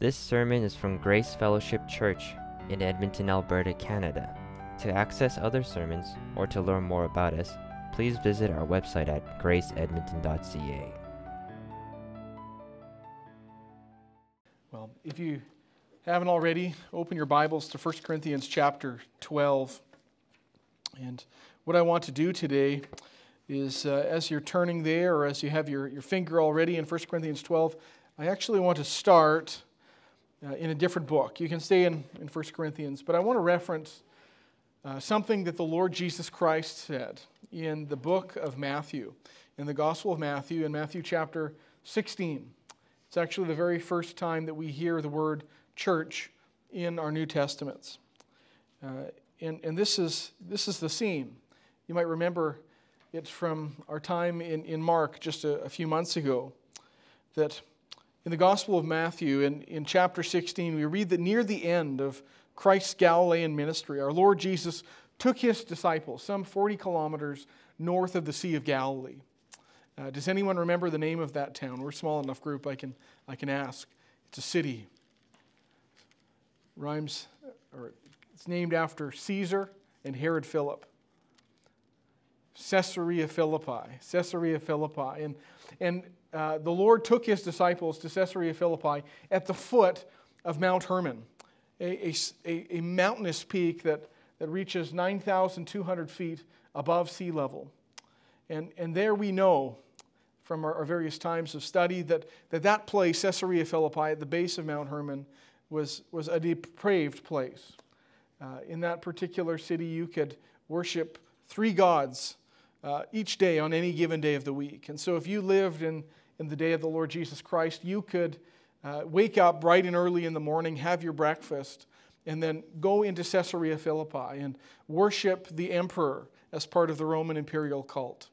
This sermon is from Grace Fellowship Church in Edmonton, Alberta, Canada. To access other sermons or to learn more about us, please visit our website at graceedmonton.ca. Well, if you haven't already, open your Bibles to 1 Corinthians chapter 12. And what I want to do today is, uh, as you're turning there, or as you have your, your finger already in 1 Corinthians 12, I actually want to start uh, in a different book. You can stay in, in 1 Corinthians, but I want to reference uh, something that the Lord Jesus Christ said in the book of Matthew, in the Gospel of Matthew, in Matthew chapter 16. It's actually the very first time that we hear the word church in our New Testaments. Uh, and and this, is, this is the scene. You might remember it from our time in, in Mark just a, a few months ago that in the Gospel of Matthew, in, in chapter 16, we read that near the end of Christ's Galilean ministry, our Lord Jesus took his disciples some 40 kilometers north of the Sea of Galilee. Uh, does anyone remember the name of that town? We're a small enough group, I can, I can ask. It's a city. Rhymes, or it's named after Caesar and Herod Philip. Caesarea Philippi. Caesarea Philippi. And, and uh, the Lord took his disciples to Caesarea Philippi at the foot of Mount Hermon, a, a, a mountainous peak that, that reaches 9,200 feet above sea level. And, and there we know from our, our, various times of study that, that that place, Caesarea Philippi, at the base of Mount Hermon, was, was a depraved place. Uh, in that particular city, you could worship three gods uh, each day on any given day of the week. And so if you lived in in the day of the Lord Jesus Christ, you could uh, wake up bright and early in the morning, have your breakfast, and then go into Caesarea Philippi and worship the emperor as part of the Roman imperial cult.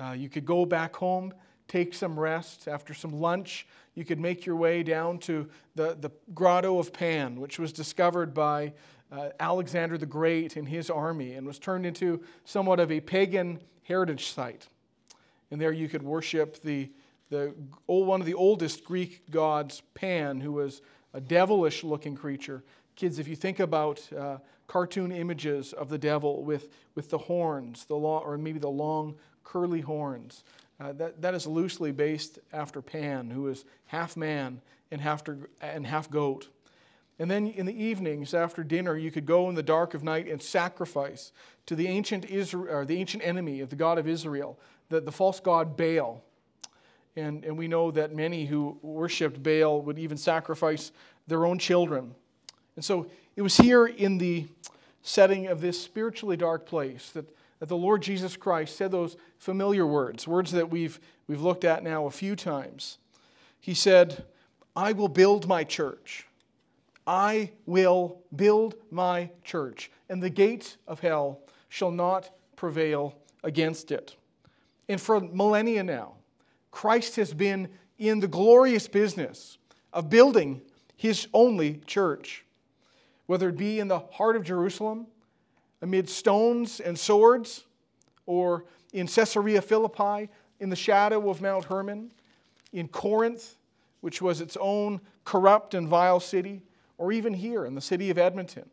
Uh, you could go back home, take some rest. After some lunch, you could make your way down to the, the Grotto of Pan, which was discovered by uh, Alexander the Great and his army and was turned into somewhat of a pagan heritage site. And there you could worship the the one of the oldest Greek gods, Pan, who was a devilish looking creature. Kids, if you think about uh, cartoon images of the devil with, with the horns, the long, or maybe the long curly horns, uh, that, that is loosely based after Pan, who is half man and half, and half goat. And then in the evenings after dinner, you could go in the dark of night and sacrifice to the ancient, Israel, the ancient enemy of the God of Israel, the, the false god Baal. And, and we know that many who worshiped Baal would even sacrifice their own children. And so it was here in the setting of this spiritually dark place that, that the Lord Jesus Christ said those familiar words, words that we've, we've looked at now a few times. He said, I will build my church. I will build my church, and the gates of hell shall not prevail against it. And for millennia now, Christ has been in the glorious business of building his only church, whether it be in the heart of Jerusalem, amid stones and swords, or in Caesarea Philippi, in the shadow of Mount Hermon, in Corinth, which was its own corrupt and vile city, or even here in the city of Edmonton,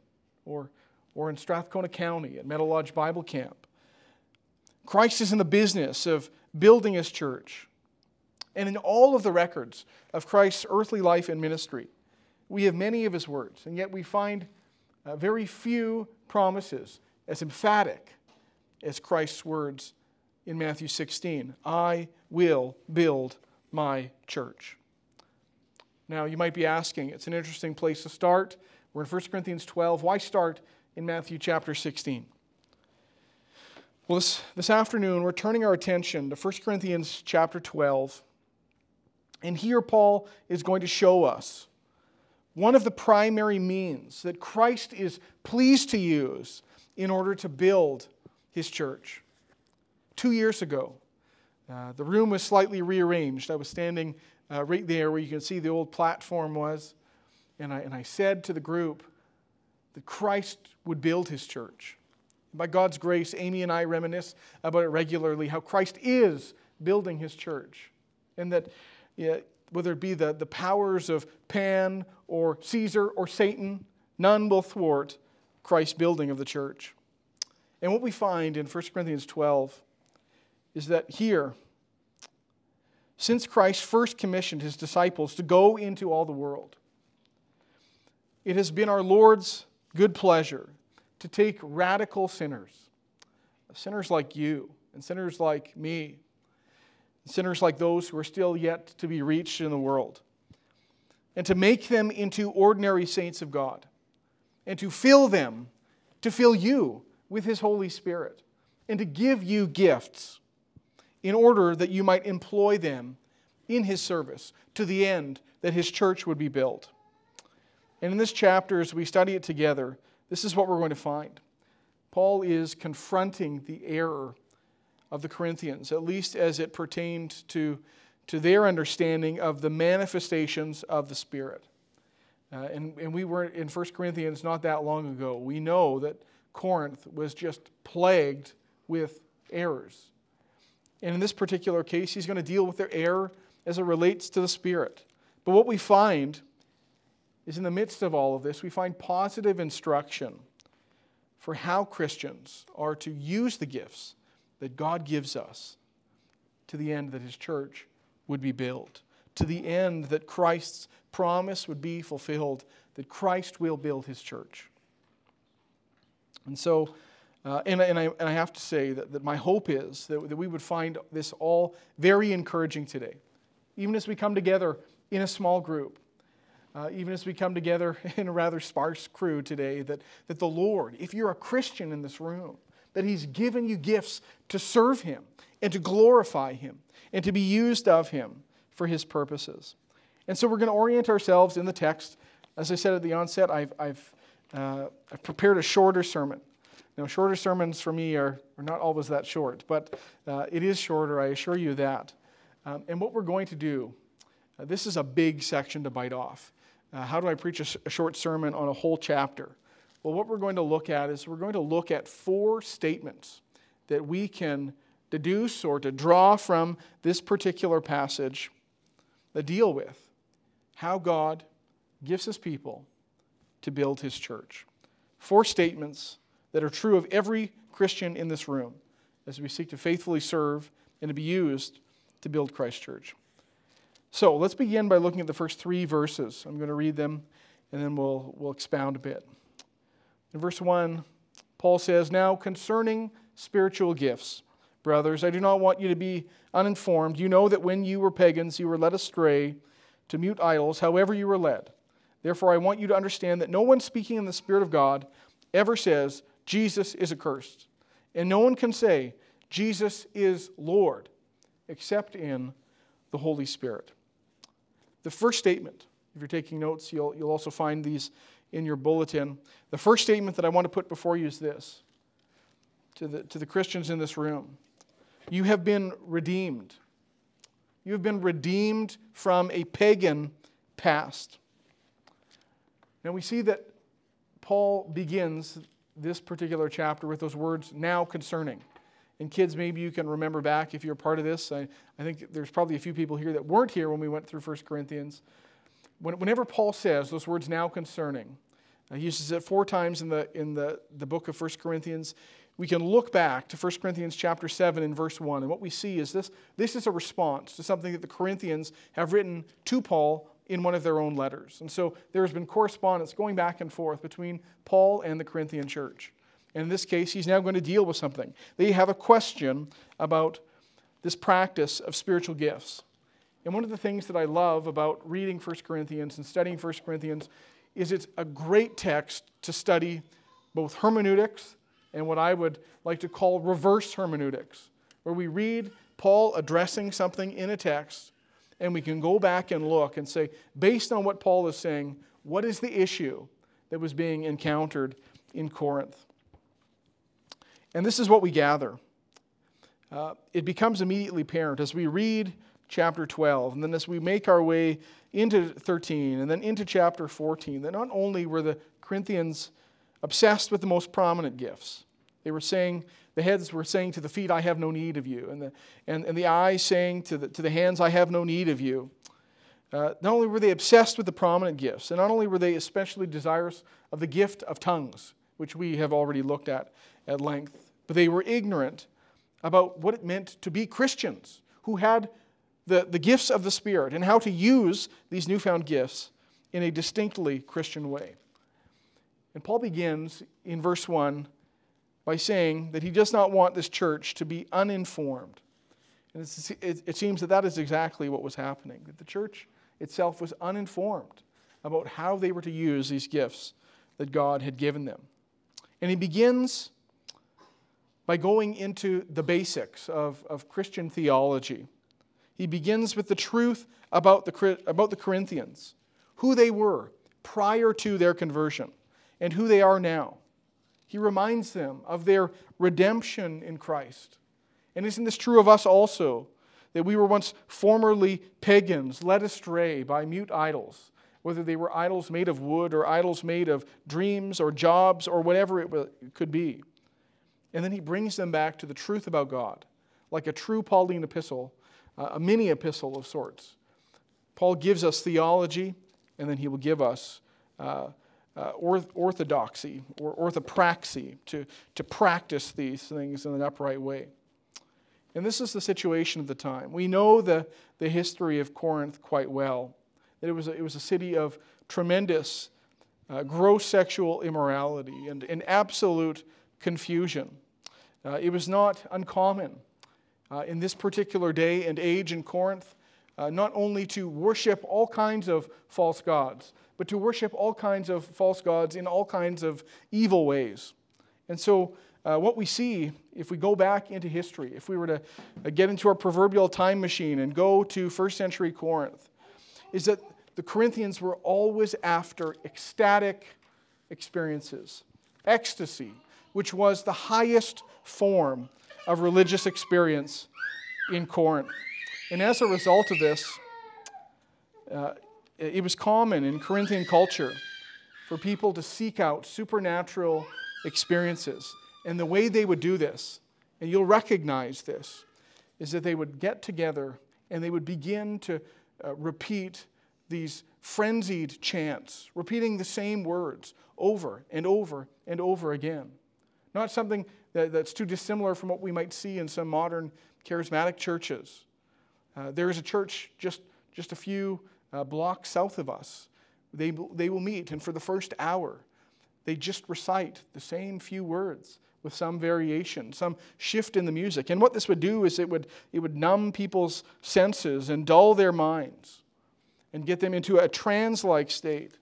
or, or in Strathcona County at Meadow Lodge Bible Camp. Christ is in the business of building his church. And in all of the records of Christ's earthly life and ministry, we have many of his words, and yet we find uh, very few promises as emphatic as Christ's words in Matthew 16 I will build my church. Now, you might be asking, it's an interesting place to start. We're in 1 Corinthians 12. Why start in Matthew chapter 16? Well, this, this afternoon, we're turning our attention to 1 Corinthians chapter 12 and here, Paul is going to show us one of the primary means that Christ is pleased to use in order to build his church. Two years ago, uh, the room was slightly rearranged. I was standing uh, right there where you can see the old platform was, and I, and I said to the group that Christ would build his church. By God's grace, Amy and I reminisce about it regularly how Christ is building his church, and that whether it be the, the powers of Pan or Caesar or Satan, none will thwart Christ's building of the church. And what we find in 1 Corinthians 12 is that here, since Christ first commissioned his disciples to go into all the world, it has been our Lord's good pleasure to take radical sinners, sinners like you, and sinners like me, sinners like those who are still yet to be reached in the world, and to make them into ordinary saints of God, and to fill them, to fill you with His Holy Spirit, and to give you gifts in order that you might employ them in His service to the end that His church would be built. And in this chapter, as we study it together, this is what we're going to find. Paul is confronting the error of the Corinthians, at least as it pertained to, to their understanding of the manifestations of the Spirit. Uh, and, and we were in 1 Corinthians not that long ago. We know that Corinth was just plagued with errors. And in this particular case, he's going to deal with their error as it relates to the Spirit. But what we find is in the midst of all of this, we find positive instruction for how Christians are to use the gifts that God gives us to the end that His church would be built, to the end that Christ's promise would be fulfilled, that Christ will build His church. And so, uh, and, and, I, and I have to say that, that my hope is that, that we would find this all very encouraging today, even as we come together in a small group uh, even as we come together in a rather sparse crew today, that, that the Lord, if you're a Christian in this room, that He's given you gifts to serve Him and to glorify Him and to be used of Him for His purposes. And so we're going to orient ourselves in the text. As I said at the onset, I've, I've, uh, I've prepared a shorter sermon. Now, shorter sermons for me are, are not always that short, but uh, it is shorter, I assure you that. Um, and what we're going to do, uh, this is a big section to bite off. Uh, how do I preach a, a short sermon on a whole chapter? Well, what we're going to look at is we're going to look at four statements that we can deduce or to draw from this particular passage that deal with how God gives his people to build his church. Four statements that are true of every Christian in this room as we seek to faithfully serve and to be used to build Christ Church. So let's begin by looking at the first three verses. I'm going to read them and then we'll, we'll expound a bit. In verse 1, Paul says, Now concerning spiritual gifts, brothers, I do not want you to be uninformed. You know that when you were pagans, you were led astray to mute idols, however you were led. Therefore, I want you to understand that no one speaking in the Spirit of God ever says, Jesus is accursed. And no one can say, Jesus is Lord, except in the Holy Spirit. The first statement, if you're taking notes, you'll, you'll also find these in your bulletin. The first statement that I want to put before you is this to the, to the Christians in this room You have been redeemed. You have been redeemed from a pagan past. Now we see that Paul begins this particular chapter with those words, now concerning. And kids, maybe you can remember back if you're part of this. I, I think there's probably a few people here that weren't here when we went through 1 Corinthians. When, whenever Paul says those words now concerning, uh, he uses it four times in the, in the, the book of 1 Corinthians. We can look back to 1 Corinthians chapter 7 and verse 1, and what we see is this this is a response to something that the Corinthians have written to Paul in one of their own letters. And so there has been correspondence going back and forth between Paul and the Corinthian church. And in this case, he's now going to deal with something. They have a question about this practice of spiritual gifts. And one of the things that I love about reading 1 Corinthians and studying 1 Corinthians is it's a great text to study both hermeneutics and what I would like to call reverse hermeneutics, where we read Paul addressing something in a text and we can go back and look and say, based on what Paul is saying, what is the issue that was being encountered in Corinth? And this is what we gather. Uh, it becomes immediately apparent as we read chapter 12, and then as we make our way into 13, and then into chapter 14, that not only were the Corinthians obsessed with the most prominent gifts, they were saying, the heads were saying to the feet, I have no need of you, and the, and, and the eyes saying to the, to the hands, I have no need of you. uh, not only were they obsessed with the prominent gifts, and not only were they especially desirous of the gift of tongues, which we have already looked at at length, but they were ignorant about what it meant to be Christians who had the, the gifts of the Spirit and how to use these newfound gifts in a distinctly Christian way. And Paul begins in verse 1 by saying that he does not want this church to be uninformed. And it, it seems that that is exactly what was happening, that the church itself was uninformed about how they were to use these gifts that God had given them. And he begins by going into the basics of, of Christian theology. He begins with the truth about the, about the Corinthians, who they were prior to their conversion, and who they are now. He reminds them of their redemption in Christ. And isn't this true of us also? That we were once formerly pagans, led astray by mute idols, whether they were idols made of wood or idols made of dreams or jobs or whatever it could be. And then he brings them back to the truth about God, like a true Pauline epistle, a mini epistle of sorts. Paul gives us theology, and then he will give us uh, uh, orthodoxy or orthopraxy to, to practice these things in an upright way. And this is the situation of the time. We know the, the history of Corinth quite well, it was a, it was a city of tremendous, uh, gross sexual immorality and, and absolute confusion. Uh, it was not uncommon uh, in this particular day and age in Corinth uh, not only to worship all kinds of false gods, but to worship all kinds of false gods in all kinds of evil ways. And so, uh, what we see, if we go back into history, if we were to uh, get into our proverbial time machine and go to first century Corinth, is that the Corinthians were always after ecstatic experiences, ecstasy, which was the highest form of religious experience in Corinth. And as a result of this, uh, it was common in Corinthian culture for people to seek out supernatural experiences. And the way they would do this, and you'll recognize this, is that they would get together and they would begin to uh, repeat these frenzied chants, repeating the same words over and over and over again. Not something that, that's too dissimilar from what we might see in some modern charismatic churches. Uh, there is a church just, just a few uh, blocks south of us. They, they will meet, and for the first hour, they just recite the same few words with some variation, some shift in the music. And what this would do is it would, it would numb people's senses and dull their minds and get them into a trance like state.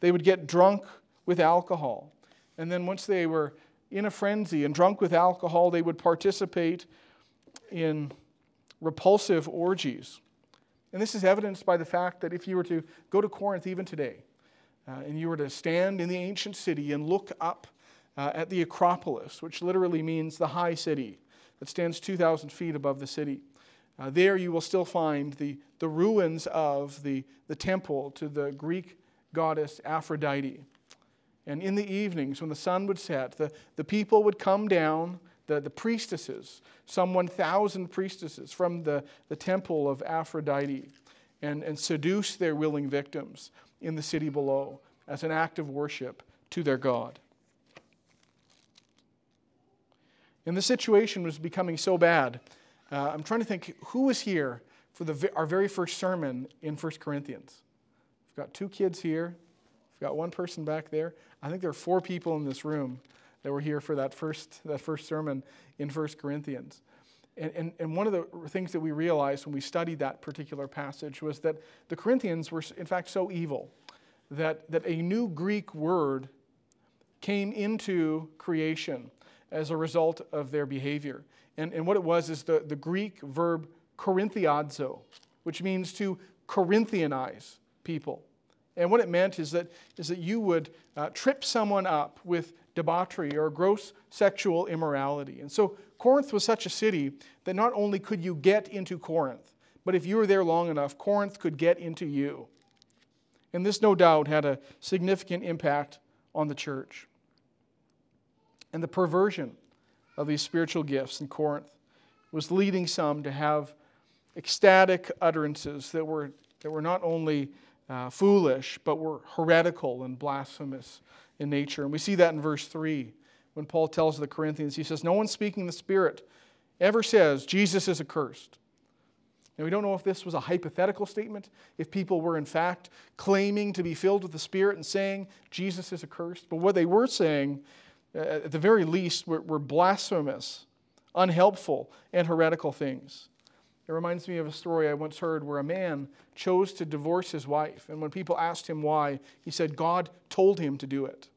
They would get drunk with alcohol. And then once they were in a frenzy and drunk with alcohol, they would participate in repulsive orgies. And this is evidenced by the fact that if you were to go to Corinth even today, uh, and you were to stand in the ancient city and look up uh, at the Acropolis, which literally means the high city that stands 2,000 feet above the city, uh, there you will still find the, the ruins of the, the temple to the Greek goddess Aphrodite. And in the evenings, when the sun would set, the, the people would come down, the, the priestesses, some 1,000 priestesses from the, the temple of Aphrodite, and, and seduce their willing victims in the city below as an act of worship to their God. And the situation was becoming so bad. Uh, I'm trying to think who was here for the, our very first sermon in 1 Corinthians. We've got two kids here, we've got one person back there. I think there are four people in this room that were here for that first, that first sermon in 1 Corinthians. And, and, and one of the things that we realized when we studied that particular passage was that the Corinthians were, in fact, so evil that, that a new Greek word came into creation as a result of their behavior. And, and what it was is the, the Greek verb korinthiazo, which means to Corinthianize people. And what it meant is that, is that you would uh, trip someone up with debauchery or gross sexual immorality. And so Corinth was such a city that not only could you get into Corinth, but if you were there long enough, Corinth could get into you. And this, no doubt, had a significant impact on the church. And the perversion of these spiritual gifts in Corinth was leading some to have ecstatic utterances that were that were not only uh, foolish, but were heretical and blasphemous in nature. And we see that in verse 3 when Paul tells the Corinthians, he says, No one speaking the Spirit ever says Jesus is accursed. Now, we don't know if this was a hypothetical statement, if people were in fact claiming to be filled with the Spirit and saying Jesus is accursed. But what they were saying, uh, at the very least, were, were blasphemous, unhelpful, and heretical things. It reminds me of a story I once heard where a man chose to divorce his wife. And when people asked him why, he said, God told him to do it.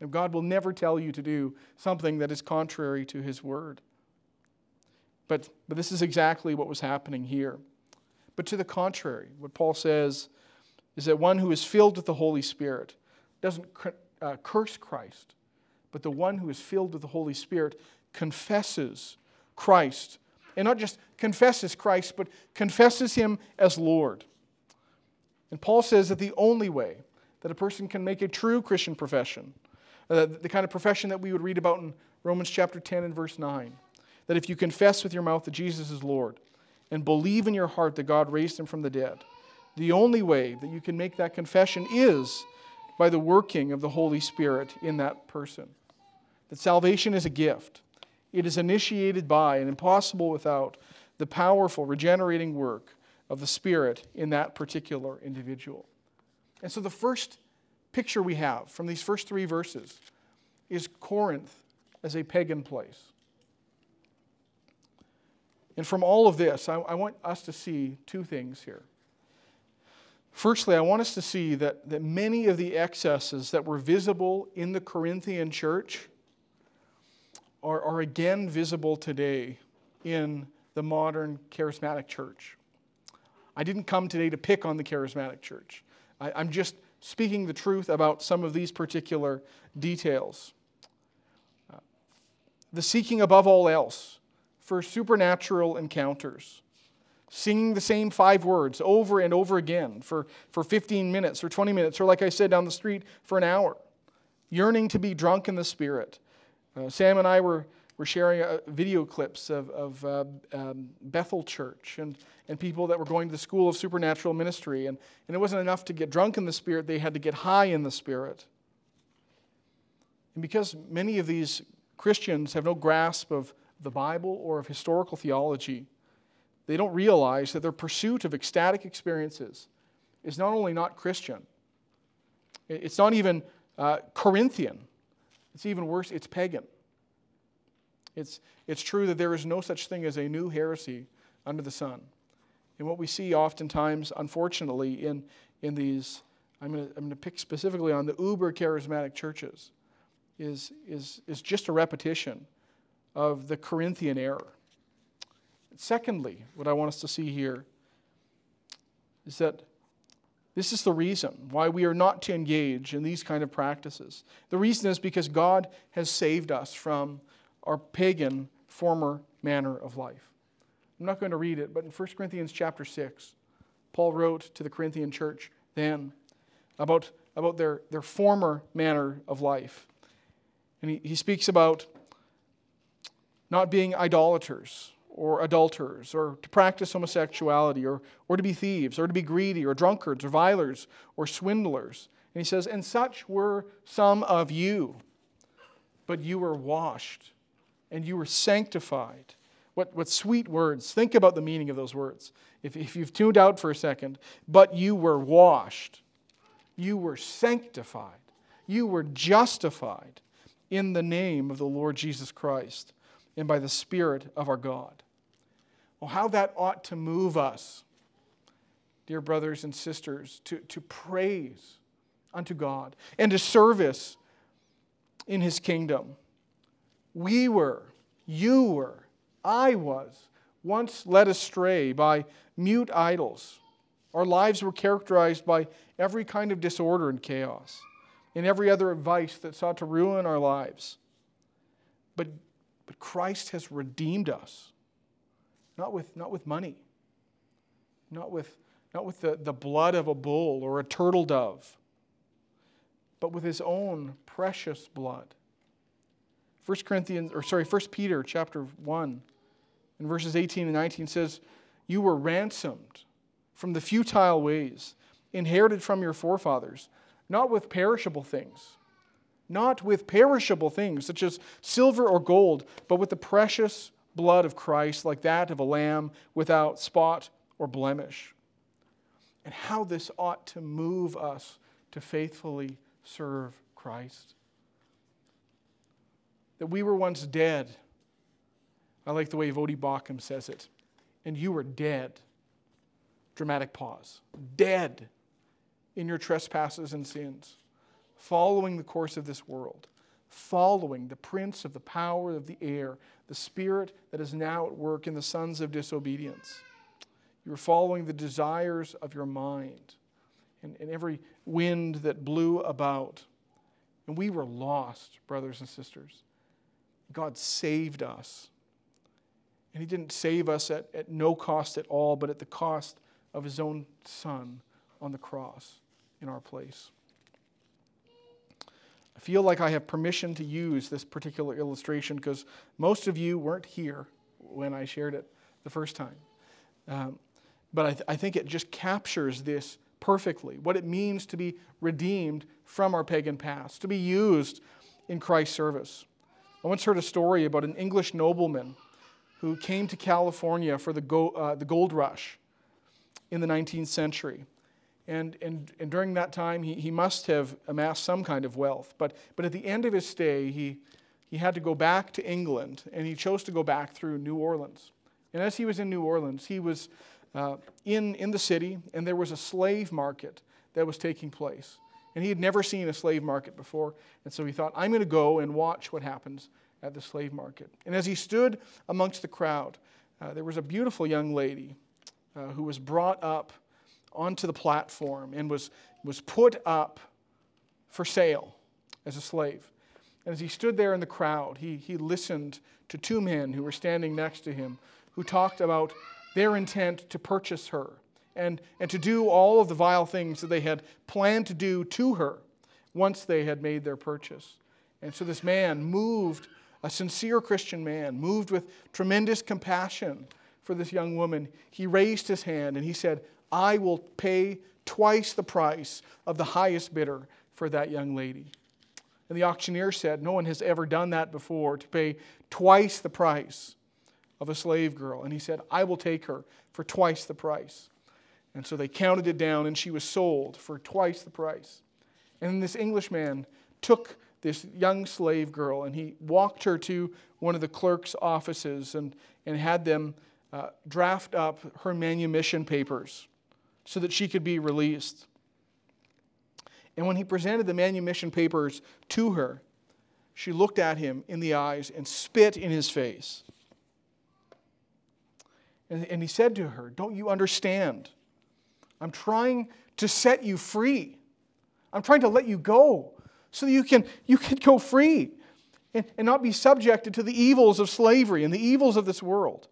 And God will never tell you to do something that is contrary to his word. But, but this is exactly what was happening here. But to the contrary, what Paul says is that one who is filled with the Holy Spirit doesn't uh, curse Christ, but the one who is filled with the Holy Spirit confesses Christ and not just confesses Christ, but confesses him as Lord. And Paul says that the only way that a person can make a true Christian profession, uh, the kind of profession that we would read about in Romans chapter 10 and verse 9, that if you confess with your mouth that Jesus is Lord and believe in your heart that God raised him from the dead, the only way that you can make that confession is by the working of the Holy Spirit in that person. That salvation is a gift. It is initiated by and impossible without the powerful regenerating work of the Spirit in that particular individual. And so the first picture we have from these first three verses is Corinth as a pagan place. And from all of this, I, I, want us to see two things here. Firstly, I want us to see that, that many of the excesses that were visible in the Corinthian church are, are again visible today in the modern charismatic church. I didn't come today to pick on the charismatic church. I, I'm just speaking the truth about some of these particular details. Uh, the seeking above all else for supernatural encounters, singing the same five words over and over again for, for 15 minutes or 20 minutes, or like I said, down the street for an hour, yearning to be drunk in the Spirit, uh, Sam and I were, were sharing uh, video clips of, of uh, um, Bethel Church and, and people that were going to the School of Supernatural Ministry. And, and it wasn't enough to get drunk in the Spirit, they had to get high in the Spirit. And because many of these Christians have no grasp of the Bible or of historical theology, they don't realize that their pursuit of ecstatic experiences is not only not Christian, it's not even uh, Corinthian. It's even worse, it's pagan. It's, it's true that there is no such thing as a new heresy under the sun. And what we see oftentimes, unfortunately, in, in these, I'm going to I'm to pick specifically on the uber charismatic churches, is, is, is just a repetition of the Corinthian error. Secondly, what I want us to see here is that this is the reason why we are not to engage in these kind of practices. The reason is because God has saved us from our pagan former manner of life. I'm not going to read it, but in 1 Corinthians chapter 6, Paul wrote to the Corinthian church then about, about their, their former manner of life. And he, he speaks about not being idolaters, or adulterers, or to practice homosexuality, or, or to be thieves, or to be greedy, or drunkards, or vilers, or swindlers. And he says, And such were some of you, but you were washed, and you were sanctified. What, what sweet words. Think about the meaning of those words. If, if you've tuned out for a second, but you were washed, you were sanctified, you were justified in the name of the Lord Jesus Christ and by the Spirit of our God. Well, how that ought to move us, dear brothers and sisters, to, to praise unto God and to service in His kingdom. We were, you were, I was once led astray by mute idols. Our lives were characterized by every kind of disorder and chaos, and every other vice that sought to ruin our lives. But but Christ has redeemed us, not with, not with money, not with, not with the, the blood of a bull or a turtle dove, but with his own precious blood. 1 Corinthians, or sorry, 1 Peter chapter 1, in verses 18 and 19 says, You were ransomed from the futile ways inherited from your forefathers, not with perishable things, not with perishable things such as silver or gold, but with the precious blood of Christ, like that of a lamb without spot or blemish. And how this ought to move us to faithfully serve Christ. That we were once dead. I like the way Voddie Baucham says it. And you were dead. Dramatic pause. Dead in your trespasses and sins, following the course of this world, following the prince of the power of the air, the spirit that is now at work in the sons of disobedience. You were following the desires of your mind and, and every wind that blew about. And we were lost, brothers and sisters. God saved us. And He didn't save us at, at no cost at all, but at the cost of His own Son on the cross in our place. Feel like I have permission to use this particular illustration because most of you weren't here when I shared it the first time. Um, but I, th- I think it just captures this perfectly what it means to be redeemed from our pagan past, to be used in Christ's service. I once heard a story about an English nobleman who came to California for the, go, uh, the gold rush in the 19th century. And, and, and during that time, he, he must have amassed some kind of wealth. But, but at the end of his stay, he, he had to go back to England, and he chose to go back through New Orleans. And as he was in New Orleans, he was uh, in, in the city, and there was a slave market that was taking place. And he had never seen a slave market before, and so he thought, I'm going to go and watch what happens at the slave market. And as he stood amongst the crowd, uh, there was a beautiful young lady uh, who was brought up onto the platform and was, was put up for sale as a slave. And as he stood there in the crowd, he, he listened to two men who were standing next to him who talked about their intent to purchase her and, and to do all of the vile things that they had planned to do to her once they had made their purchase. And so this man moved, a sincere Christian man, moved with tremendous compassion for this young woman, he raised his hand and he said, I will pay twice the price of the highest bidder for that young lady. And the auctioneer said, No one has ever done that before to pay twice the price of a slave girl. And he said, I will take her for twice the price. And so they counted it down, and she was sold for twice the price. And then this Englishman took this young slave girl and he walked her to one of the clerk's offices and, and had them uh, draft up her manumission papers so that she could be released. And when he presented the manumission papers to her, she looked at him in the eyes and spit in his face. And, and he said to her, Don't you understand? I'm trying to set you free. I'm trying to let you go so that you can, you can go free and, and not be subjected to the evils of slavery and the evils of this world.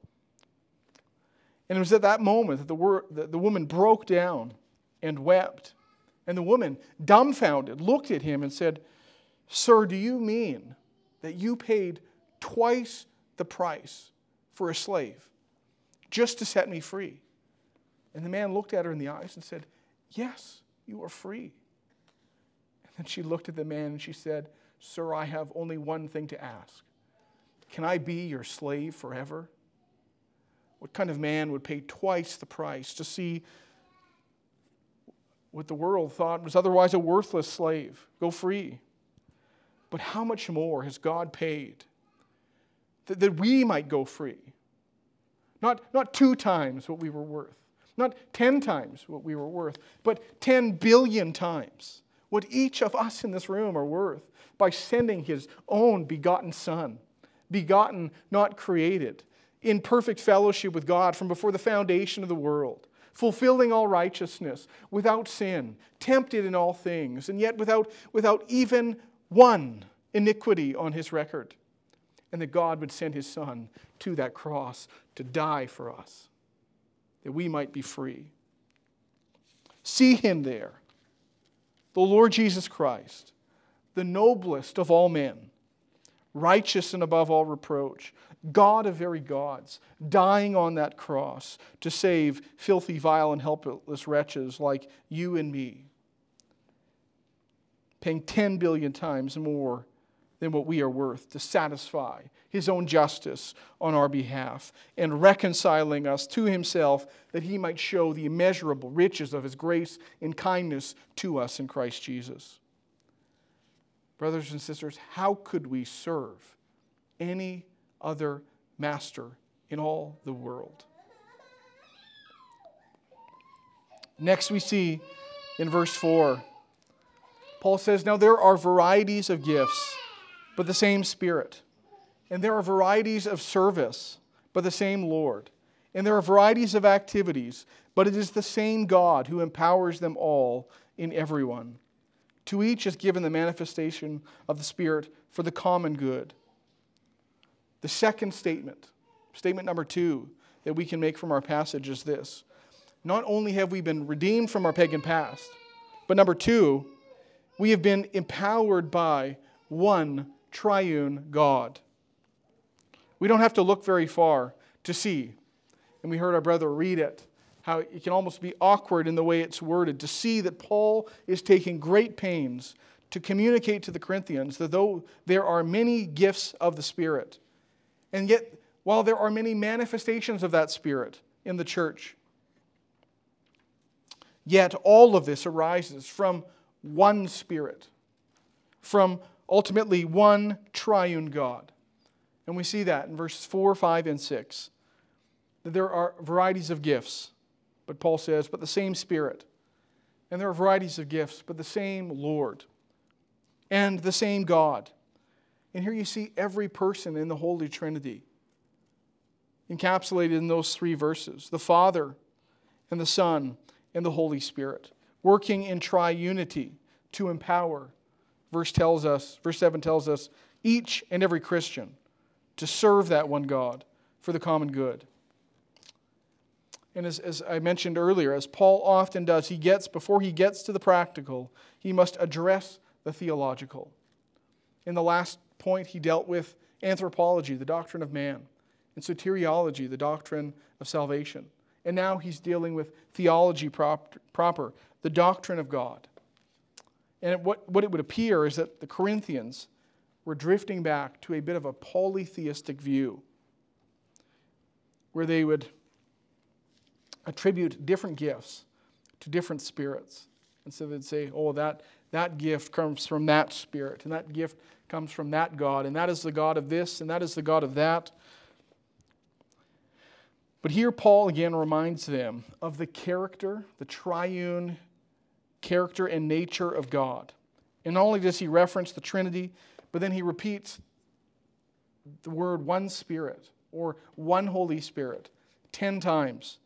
And it was at that moment that the, wor- that the woman broke down and wept. And the woman, dumbfounded, looked at him and said, Sir, do you mean that you paid twice the price for a slave just to set me free? And the man looked at her in the eyes and said, Yes, you are free. And then she looked at the man and she said, Sir, I have only one thing to ask. Can I be your slave forever? What kind of man would pay twice the price to see what the world thought was otherwise a worthless slave go free? But how much more has God paid that, that we might go free? Not, not two times what we were worth, not 10 times what we were worth, but 10 billion times what each of us in this room are worth by sending his own begotten Son, begotten, not created, in perfect fellowship with God from before the foundation of the world, fulfilling all righteousness, without sin, tempted in all things, and yet without, without even one iniquity on his record. And that God would send his Son to that cross to die for us, that we might be free. See him there, the Lord Jesus Christ, the noblest of all men, righteous and above all reproach, God of very gods, dying on that cross to save filthy, vile, and helpless wretches like you and me, paying 10 billion times more than what we are worth to satisfy his own justice on our behalf and reconciling us to himself that he might show the immeasurable riches of his grace and kindness to us in Christ Jesus. Brothers and sisters, how could we serve any other master in all the world? Next, we see in verse 4, Paul says, Now there are varieties of gifts, but the same Spirit. And there are varieties of service, but the same Lord. And there are varieties of activities, but it is the same God who empowers them all in everyone. To each is given the manifestation of the Spirit for the common good. The second statement, statement number two, that we can make from our passage is this Not only have we been redeemed from our pagan past, but number two, we have been empowered by one triune God. We don't have to look very far to see. And we heard our brother read it, how it can almost be awkward in the way it's worded, to see that Paul is taking great pains to communicate to the Corinthians that though there are many gifts of the Spirit, and yet while there are many manifestations of that Spirit in the church, yet all of this arises from one Spirit, from ultimately one triune God. And we see that in verses 4, 5, and 6. That there are varieties of gifts, but Paul says, but the same Spirit. And there are varieties of gifts, but the same Lord. And the same God. And here you see every person in the Holy Trinity encapsulated in those three verses the Father, and the Son, and the Holy Spirit, working in triunity to empower. Verse tells us, verse 7 tells us, each and every Christian to serve that one God for the common good. And as, as I mentioned earlier, as Paul often does, he gets, before he gets to the practical, he must address the theological. In the last point, he dealt with anthropology, the doctrine of man, and soteriology, the doctrine of salvation. And now he's dealing with theology prop, proper, the doctrine of God. And what, what it would appear is that the Corinthians we're drifting back to a bit of a polytheistic view where they would attribute different gifts to different spirits. And so they'd say, oh, that, that gift comes from that spirit, and that gift comes from that God, and that is the God of this, and that is the God of that. But here, Paul again reminds them of the character, the triune character and nature of God. And not only does he reference the Trinity, but then he repeats the word one Spirit or one Holy Spirit 10 times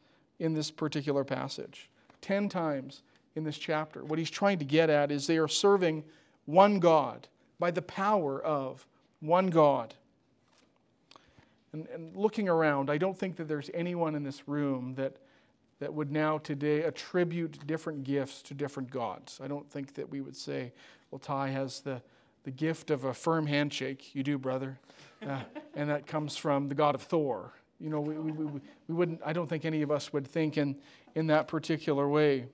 in this particular passage. 10 times in this chapter. What he's trying to get at is they are serving one God by the power of one God. And, and, looking around, I don't think that there's anyone in this room that, that would now today attribute different gifts to different gods. I don't think that we would say, well, Ty has the, the gift of a firm handshake. You do, brother. Uh, and that comes from the God of Thor. You know, we, we, we, we wouldn't, I don't think any of us would think in, in that particular way.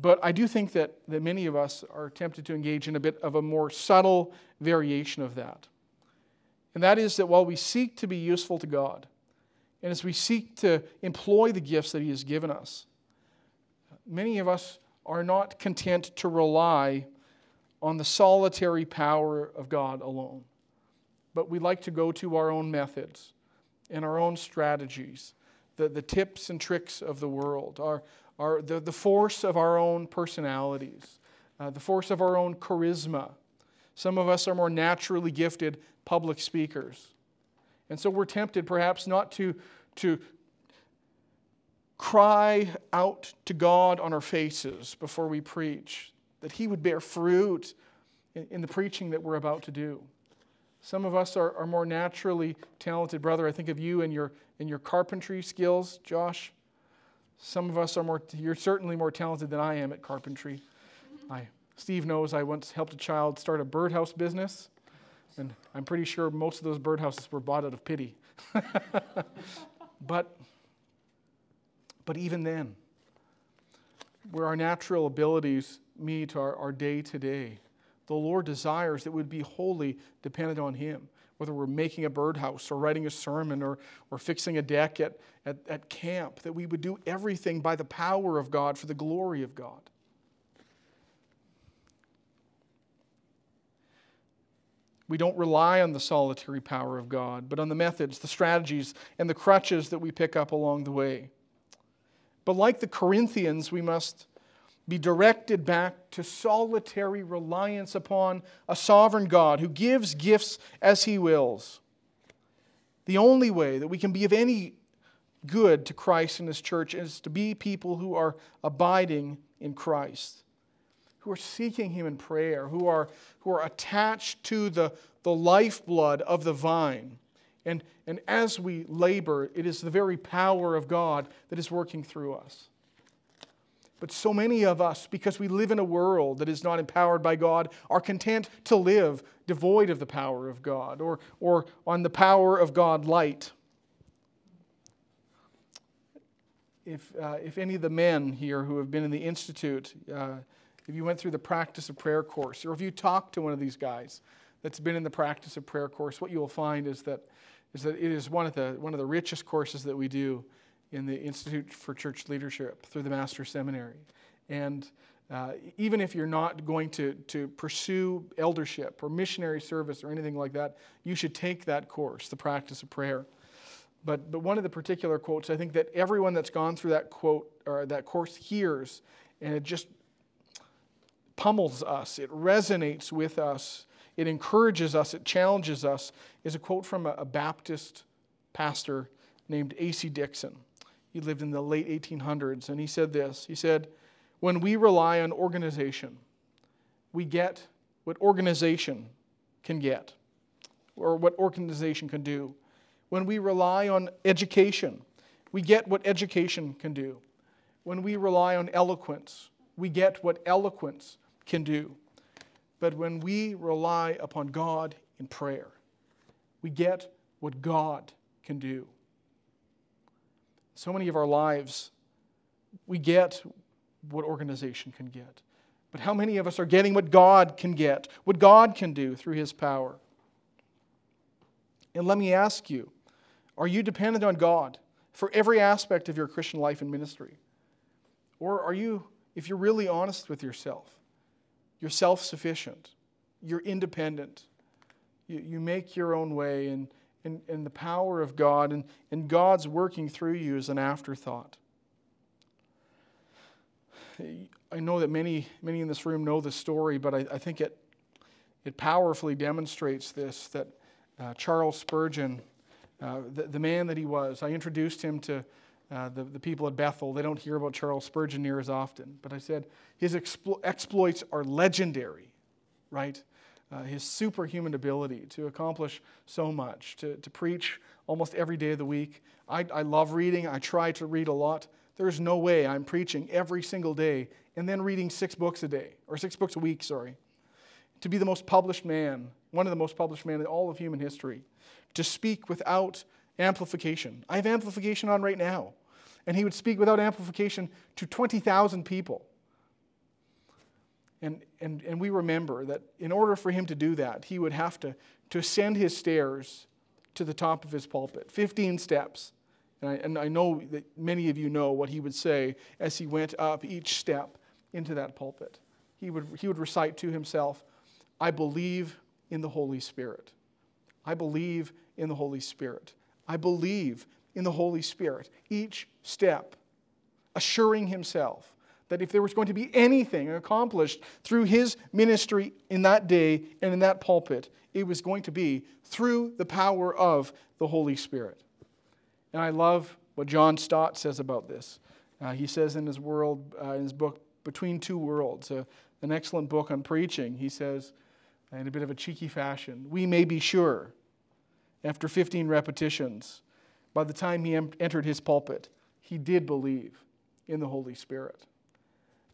But I do think that, that many of us are tempted to engage in a bit of a more subtle variation of that. And that is that while we seek to be useful to God, and as we seek to employ the gifts that He has given us, many of us are not content to rely on the solitary power of God alone. But we like to go to our own methods and our own strategies, the, the tips and tricks of the world, our, our, the, the force of our own personalities, uh, the force of our own charisma. Some of us are more naturally gifted public speakers. And so we're tempted perhaps not to, to cry out to God on our faces before we preach, that He would bear fruit in, in the preaching that we're about to do. Some of us are, are more naturally talented. Brother, I think of you and your, and your carpentry skills, Josh. Some of us are more, you're certainly more talented than I am at carpentry. Mm-hmm. I, Steve knows I once helped a child start a birdhouse business. And I'm pretty sure most of those birdhouses were bought out of pity. but, but even then, where our natural abilities meet our day to day, the Lord desires that would be wholly dependent on Him. Whether we're making a birdhouse or writing a sermon or, or fixing a deck at, at, at camp, that we would do everything by the power of God for the glory of God. We don't rely on the solitary power of God, but on the methods, the strategies, and the crutches that we pick up along the way. But like the Corinthians, we must be directed back to solitary reliance upon a sovereign God who gives gifts as he wills. The only way that we can be of any good to Christ and his church is to be people who are abiding in Christ who are seeking Him in prayer, who are, who are attached to the, the lifeblood of the vine. And, and as we labor, it is the very power of God that is working through us. But so many of us, because we live in a world that is not empowered by God, are content to live devoid of the power of God or, or on the power of God light. If, uh, if any of the men here who have been in the Institute, uh, if you went through the practice of prayer course, or if you talk to one of these guys that's been in the practice of prayer course, what you will find is that, is that it is one of, the, one of the richest courses that we do in the Institute for Church Leadership through the Master's Seminary. And uh, even if you're not going to, to pursue eldership or missionary service or anything like that, you should take that course, the practice of prayer. But, but one of the particular quotes, I think that everyone that's gone through that quote or that course hears, and it just pummels us, it resonates with us, it encourages us, it challenges us, is a quote from a, Baptist pastor named A.C. Dixon. He lived in the late 1800s, and he said this He said, When we rely on organization, we get what organization can get, or what organization can do. When we rely on education, we get what education can do. When we rely on eloquence, we get what eloquence can do. But when we rely upon God in prayer, we get what God can do. So many of our lives, we get what organization can get. But how many of us are getting what God can get, what God can do through His power? And let me ask you are you dependent on God for every aspect of your Christian life and ministry? Or are you, if you're really honest with yourself, you're self sufficient. You're independent. You, you make your own way, and, and, and the power of God and, and God's working through you is an afterthought. I know that many, many in this room know the story, but I, I think it, it powerfully demonstrates this that uh, Charles Spurgeon, uh, the, the man that he was, I introduced him to uh, the, the people at Bethel, they don't hear about Charles Spurgeon near as often. But I said his explo- exploits are legendary, right? Uh, his superhuman ability to accomplish so much, to, to preach almost every day of the week. I, I love reading, I try to read a lot. There's no way I'm preaching every single day and then reading six books a day, or six books a week, sorry. To be the most published man, one of the most published men in all of human history. To speak without amplification. I have amplification on right now. And he would speak without amplification to 20,000 people. And, and, and we remember that in order for him to do that, he would have to, to ascend his stairs to the top of his pulpit 15 steps. And I, and I know that many of you know what he would say as he went up each step into that pulpit. He would, he would recite to himself, I believe in the Holy Spirit. I believe in the Holy Spirit. I believe in the Holy Spirit, each step, assuring himself that if there was going to be anything accomplished through his ministry in that day and in that pulpit, it was going to be through the power of the Holy Spirit. And I love what John Stott says about this. Uh, he says in his, world, uh, in his book, Between Two Worlds, uh, an excellent book on preaching, he says, in a bit of a cheeky fashion, we may be sure after 15 repetitions, by the time he entered his pulpit, he did believe in the Holy Spirit.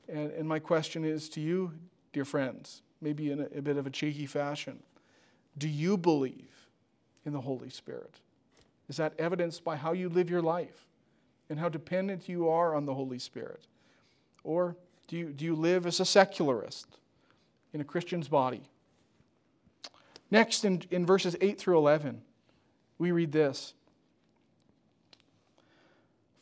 And, and my question is to you, dear friends, maybe in a, a bit of a cheeky fashion Do you believe in the Holy Spirit? Is that evidenced by how you live your life and how dependent you are on the Holy Spirit? Or do you, do you live as a secularist in a Christian's body? Next, in, in verses 8 through 11, we read this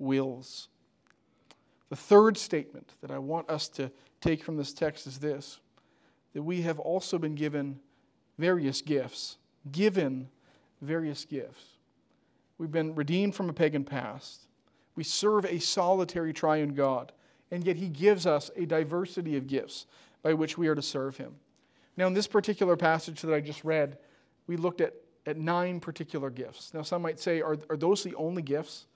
wills. The third statement that I want us to take from this text is this that we have also been given various gifts. Given various gifts. We've been redeemed from a pagan past. We serve a solitary triune God, and yet He gives us a diversity of gifts by which we are to serve Him. Now, in this particular passage that I just read, we looked at, at nine particular gifts. Now, some might say, are, are those the only gifts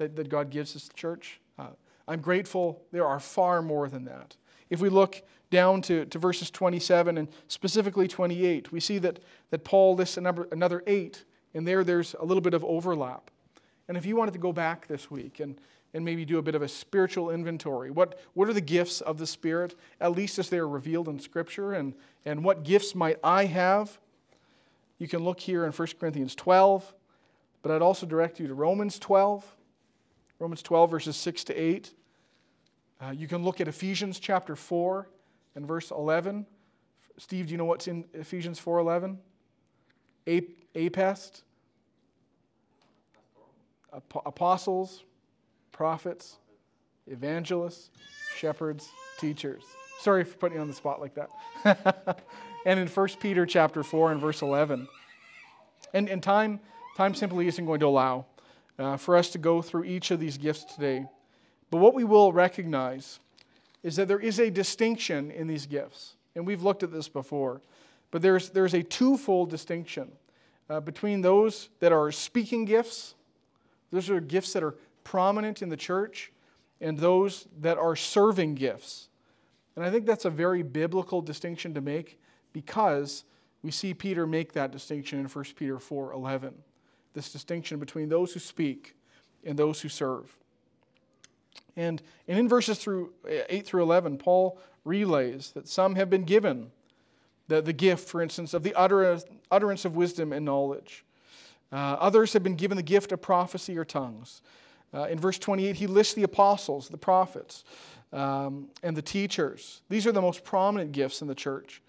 that, that God gives us, the church? Uh, I'm grateful there are far more than that. If we look down to, to verses 27 and specifically 28, we see that, that Paul lists number, another eight, and there there's a little bit of overlap. And if you wanted to go back this week and, and maybe do a bit of a spiritual inventory. What, what are the gifts of the Spirit, at least as they are revealed in Scripture? And, and what gifts might I have? You can look here in 1 Corinthians 12, but I'd also direct you to Romans 12, Romans 12, verses 6 to 8. Uh, you can look at Ephesians chapter 4 and verse 11. Steve, do you know what's in Ephesians 4.11? Apest, apostles, prophets, evangelists, shepherds, teachers. Sorry for putting you on the spot like that. and in 1 Peter chapter 4 and verse 11. And, and time, time simply isn't going to allow uh, for us to go through each of these gifts today. But what we will recognize is that there is a distinction in these gifts. And we've looked at this before. But there's, there's a twofold distinction uh, between those that are speaking gifts, those are gifts that are prominent in the church and those that are serving gifts. And I think that's a very biblical distinction to make because we see Peter make that distinction in 1 Peter 4:11. This distinction between those who speak and those who serve. And, and in verses through 8 through 11, Paul relays that some have been given the, the gift, for instance, of the utterance, utterance of wisdom and knowledge. Uh, others have been given the gift of prophecy or tongues. Uh, in verse 28, he lists the apostles, the prophets, um, and the teachers. These are the most prominent gifts in the church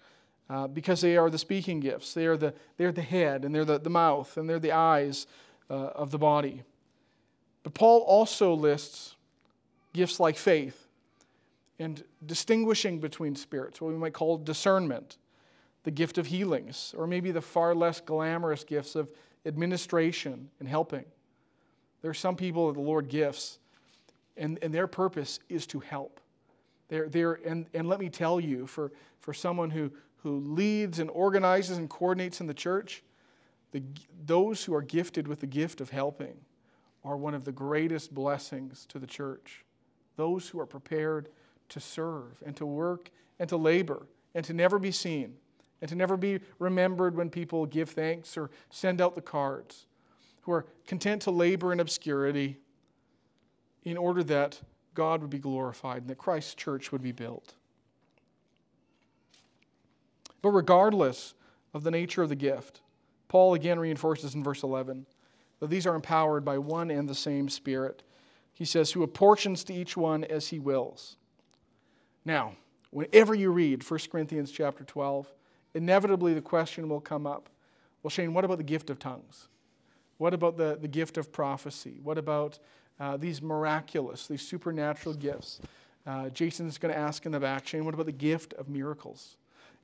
uh, because they are the speaking gifts. They are the, they're the head, and they're the, the mouth, and they're the eyes uh, of the body. But Paul also lists gifts like faith and distinguishing between spirits, what we might call discernment, the gift of healings, or maybe the far less glamorous gifts of administration and helping. There are some people that the Lord gifts, and, and their purpose is to help. They're, they're, and, and let me tell you, for, for someone who, who leads and organizes and coordinates in the church, the, those who are gifted with the gift of helping are one of the greatest blessings to the church. Those who are prepared to serve and to work and to labor and to never be seen and to never be remembered when people give thanks or send out the cards who are content to labor in obscurity in order that God would be glorified and that Christ's church would be built. But regardless of the nature of the gift, Paul again reinforces in verse 11 that these are empowered by one and the same Spirit. He says, who apportions to each one as he wills. Now, whenever you read 1 Corinthians chapter 12, inevitably the question will come up well, Shayne, what about the gift of tongues? What about the, the gift of prophecy? What about uh, these miraculous, these supernatural gifts? Uh, Jason's going to ask in the back, Shayne, what about the gift of miracles?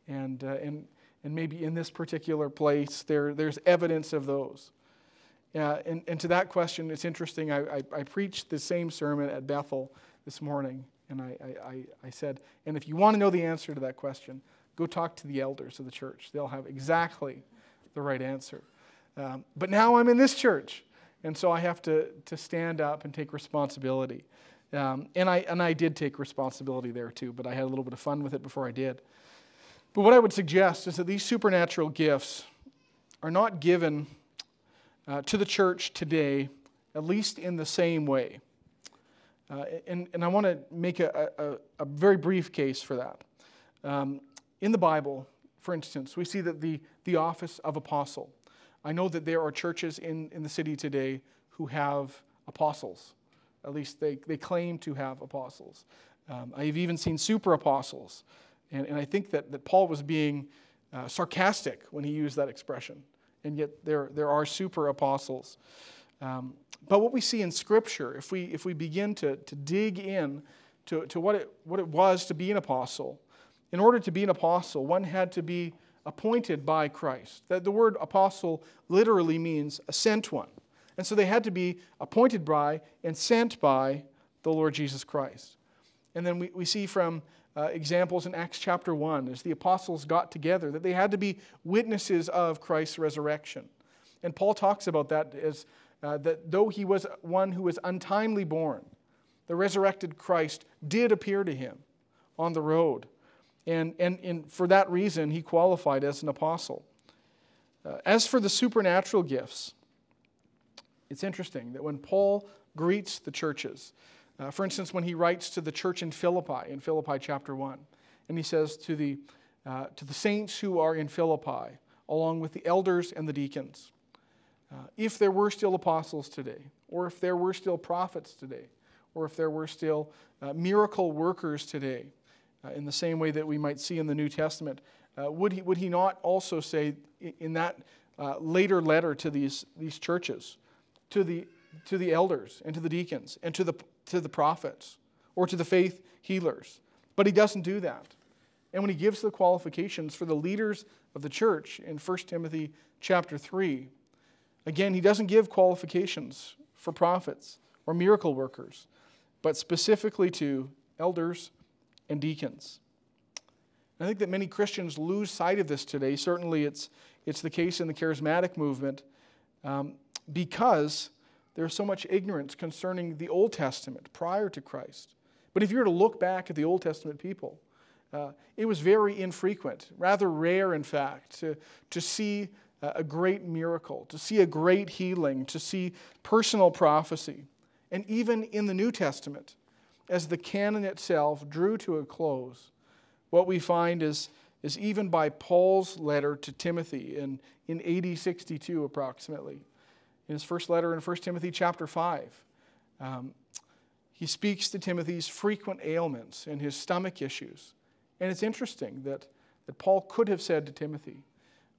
And, uh, and, and maybe in this particular place, there, there's evidence of those. Uh, and, and to that question, it's interesting. I, I, I, preached the same sermon at Bethel this morning, and I, I, I said, and if you want to know the answer to that question, go talk to the elders of the church. They'll have exactly the right answer. Um, but now I'm in this church, and so I have to, to stand up and take responsibility. Um, and, I, and I did take responsibility there too, but I had a little bit of fun with it before I did. But what I would suggest is that these supernatural gifts are not given uh, to the church today, at least in the same way. Uh, and, and I want to make a, a, a, very brief case for that. Um, in the Bible, for instance, we see that the, the office of apostle. I know that there are churches in, in the city today who have apostles. At least they, they claim to have apostles. Um, I've even seen super apostles. And, and I think that, that Paul was being uh, sarcastic when he used that expression. And yet there, there are super apostles. Um, but what we see in Scripture, if we, if we begin to, to dig in to, to what, it, what it was to be an apostle, in order to be an apostle, one had to be appointed by Christ. That the word apostle literally means a sent one. And so they had to be appointed by and sent by the Lord Jesus Christ. And then we, we see from uh, examples in Acts chapter 1 as the apostles got together that they had to be witnesses of Christ's resurrection. And Paul talks about that as uh, that though he was one who was untimely born, the resurrected Christ did appear to him on the road and, and, and for that reason, he qualified as an apostle. Uh, as for the supernatural gifts, it's interesting that when Paul greets the churches, uh, for instance, when he writes to the church in Philippi, in Philippi chapter 1, and he says to the, uh, to the saints who are in Philippi, along with the elders and the deacons, uh, if there were still apostles today, or if there were still prophets today, or if there were still uh, miracle workers today, uh, in the same way that we might see in the New Testament. Uh, would, he, would he not also say in that later letter to these, these churches, to the, to the elders and to the deacons and to the, to the prophets or to the faith healers? But he doesn't do that. And when he gives the qualifications for the leaders of the church in 1 Timothy chapter 3, again, he doesn't give qualifications for prophets or miracle workers, but specifically to elders and deacons. I think that many Christians lose sight of this today. Certainly, it's, it's the case in the charismatic movement um, because there's so much ignorance concerning the Old Testament prior to Christ. But if you were to look back at the Old Testament people, uh, it was very infrequent, rather rare, in fact, to, to see a great miracle, to see a great healing, to see personal prophecy. And even in the New Testament, as the canon itself drew to a close, what we find is, is even by Paul's letter to Timothy in, in AD 62 approximately, in his first letter in 1 Timothy chapter 5, um, he speaks to Timothy's frequent ailments and his stomach issues. And it's interesting that, that Paul could have said to Timothy,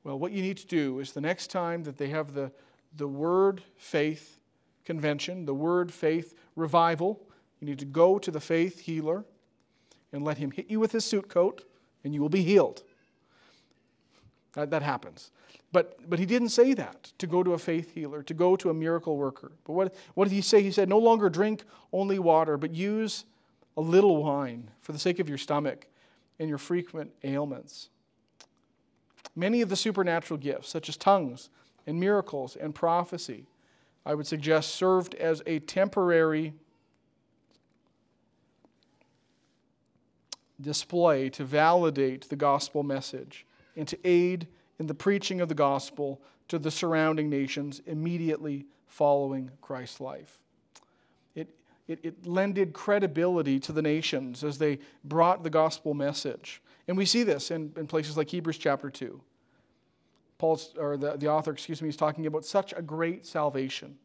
well, what you need to do is the next time that they have the, the word faith convention, the word faith revival, you need to go to the faith healer and let him hit you with his suit coat, and you will be healed. That, that happens. But, but he didn't say that to go to a faith healer, to go to a miracle worker. But what, what did he say? He said, No longer drink only water, but use a little wine for the sake of your stomach and your frequent ailments. Many of the supernatural gifts, such as tongues and miracles and prophecy, I would suggest served as a temporary display to validate the gospel message and to aid in the preaching of the gospel to the surrounding nations immediately following Christ's life. It, it, it lended credibility to the nations as they brought the gospel message. And we see this in, in places like Hebrews chapter 2. Paul's, or the, the author, excuse me, is talking about such a great salvation.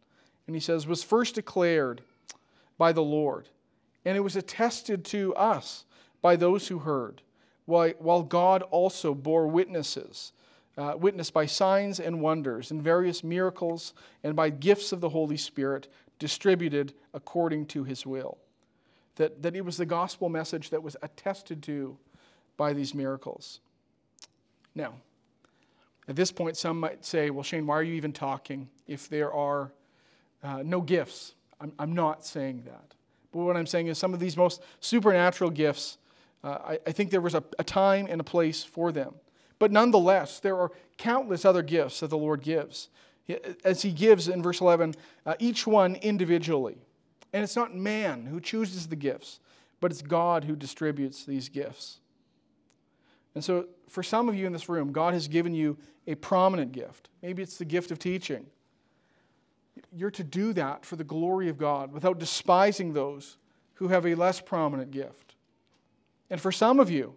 And he says, was first declared by the Lord, and it was attested to us by those who heard, while God also bore witnesses, uh, witness by signs and wonders and various miracles and by gifts of the Holy Spirit distributed according to his will. That, that it was the gospel message that was attested to by these miracles. Now, at this point, some might say, well, Shayne, why are you even talking if there are uh, no gifts? I'm, I'm not saying that. But what I'm saying is some of these most supernatural gifts uh, I, I, think there was a, a time and a place for them. But nonetheless, there are countless other gifts that the Lord gives. As He gives in verse 11, uh, each one individually. And it's not man who chooses the gifts, but it's God who distributes these gifts. And so, for some of you in this room, God has given you a prominent gift. Maybe it's the gift of teaching. You're to do that for the glory of God without despising those who have a less prominent gift. And for some of you,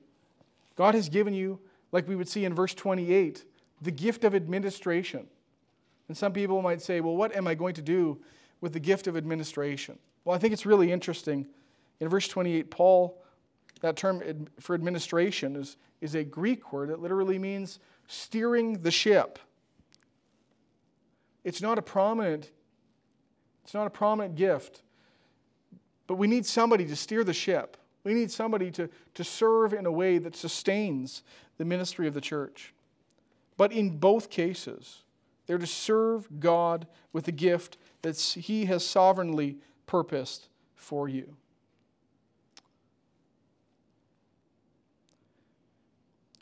God has given you, like we would see in verse 28, the gift of administration. And some people might say, well, what am I going to do with the gift of administration? Well, I think it's really interesting. In verse 28, Paul, that term for administration is, is a Greek word. It literally means steering the ship. It's not a prominent, it's not a prominent gift. But we need somebody to steer the ship. We need somebody to, to serve in a way that sustains the ministry of the church. But in both cases, they're to serve God with the gift that He has sovereignly purposed for you.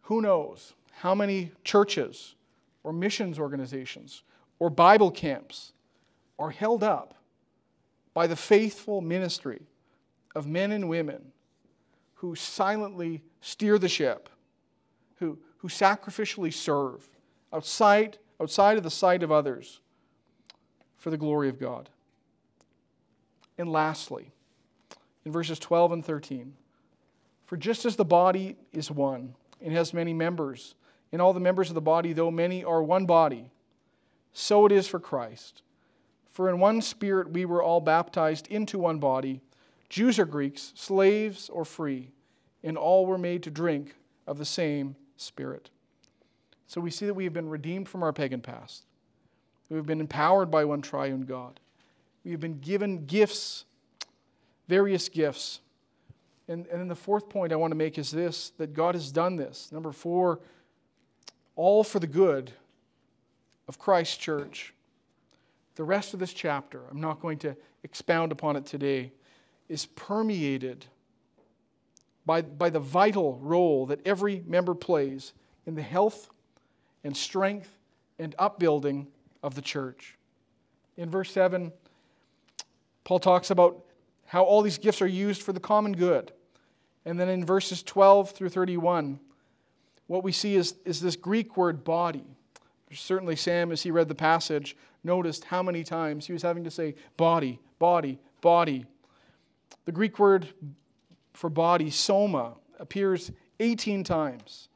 Who knows how many churches or missions organizations or Bible camps are held up by the faithful ministry of men and women who silently steer the ship, who, who sacrificially serve outside, outside of the sight of others for the glory of God. And lastly, in verses 12 and 13, for just as the body is one and has many members, and all the members of the body, though many, are one body, so it is for Christ. For in one spirit we were all baptized into one body, Jews or Greeks, slaves or free, and all were made to drink of the same spirit. So we see that we have been redeemed from our pagan past. We have been empowered by one triune God. We have been given gifts, various gifts. And, and then the fourth point I want to make is this that God has done this. Number four, all for the good of Christ's church. The rest of this chapter, I'm not going to expound upon it today, is permeated by, by the vital role that every member plays in the health and strength and upbuilding of the church. In verse 7, Paul talks about how all these gifts are used for the common good. And then in verses 12 through 31, what we see is, is this Greek word body. Certainly, Sam, as he read the passage, noticed how many times he was having to say body, body, body. The Greek word for body, soma, appears 18 times.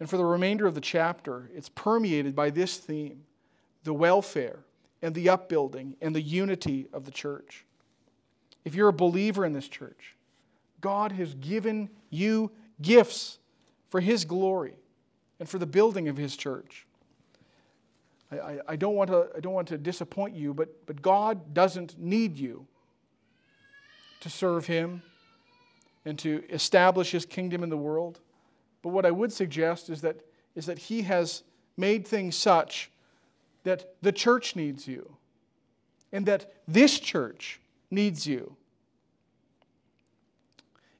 And for the remainder of the chapter, it's permeated by this theme the welfare and the upbuilding and the unity of the church. If you're a believer in this church, God has given you gifts for His glory and for the building of His church. I, I, I, don't, want to, I don't want to disappoint you, but, but God doesn't need you to serve Him and to establish His kingdom in the world. But what I would suggest is that, is that He has made things such that the church needs you and that this church needs you.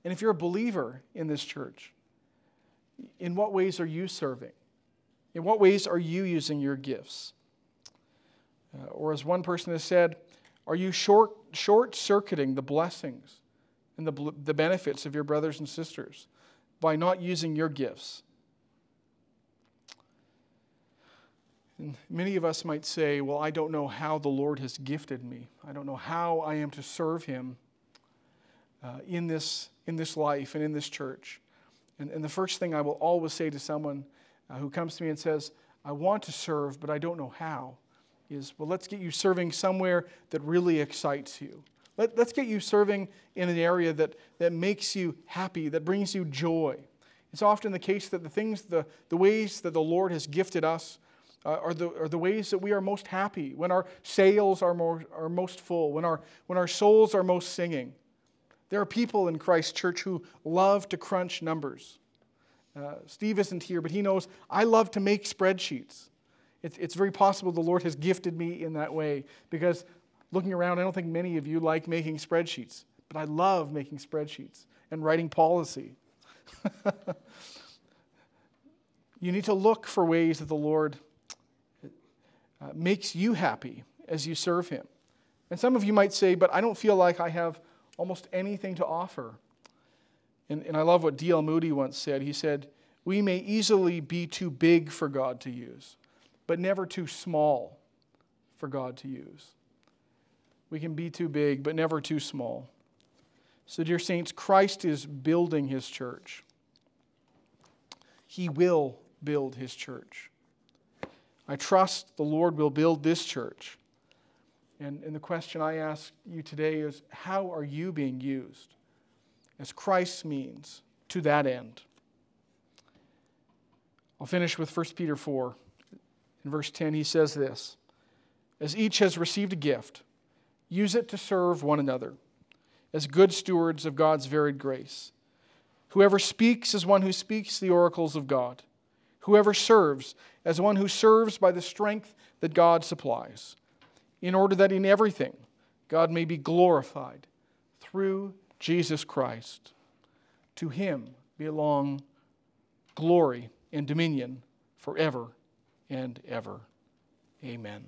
And if you're a believer in this church, in what ways are you serving? In what ways are you using your gifts? Uh, or, as one person has said, are you short, short circuiting the blessings and the, the benefits of your brothers and sisters by not using your gifts? And many of us might say, Well, I don't know how the Lord has gifted me. I don't know how I am to serve Him uh, in, this, in this life and in this church. And, and the first thing I will always say to someone uh, who comes to me and says, I want to serve, but I don't know how, is well, let's get you serving somewhere that really excites you. Let, let's get you serving in an area that, that makes you happy, that brings you joy. It's often the case that the things, the, the ways that the Lord has gifted us uh, are, the, are the ways that we are most happy, when our sails are, more, are most full, when our, when our souls are most singing. There are people in Christ's church who love to crunch numbers. Uh, Steve isn't here, but he knows I love to make spreadsheets. It's, it's very possible the Lord has gifted me in that way because looking around, I don't think many of you like making spreadsheets, but I love making spreadsheets and writing policy. you need to look for ways that the Lord uh, makes you happy as you serve Him. And some of you might say, but I don't feel like I have almost anything to offer. And, and I love what D.L. Moody once said. He said, We may easily be too big for God to use, but never too small for God to use. We can be too big, but never too small. So, dear saints, Christ is building his church. He will build his church. I trust the Lord will build this church. And, and the question I ask you today is how are you being used as Christ's means to that end? I'll finish with 1 Peter 4. In verse 10, he says this As each has received a gift, use it to serve one another as good stewards of God's varied grace. Whoever speaks is one who speaks the oracles of God. Whoever serves as one who serves by the strength that God supplies, in order that in everything God may be glorified through Jesus Christ. To him belong glory and dominion forever and ever. Amen.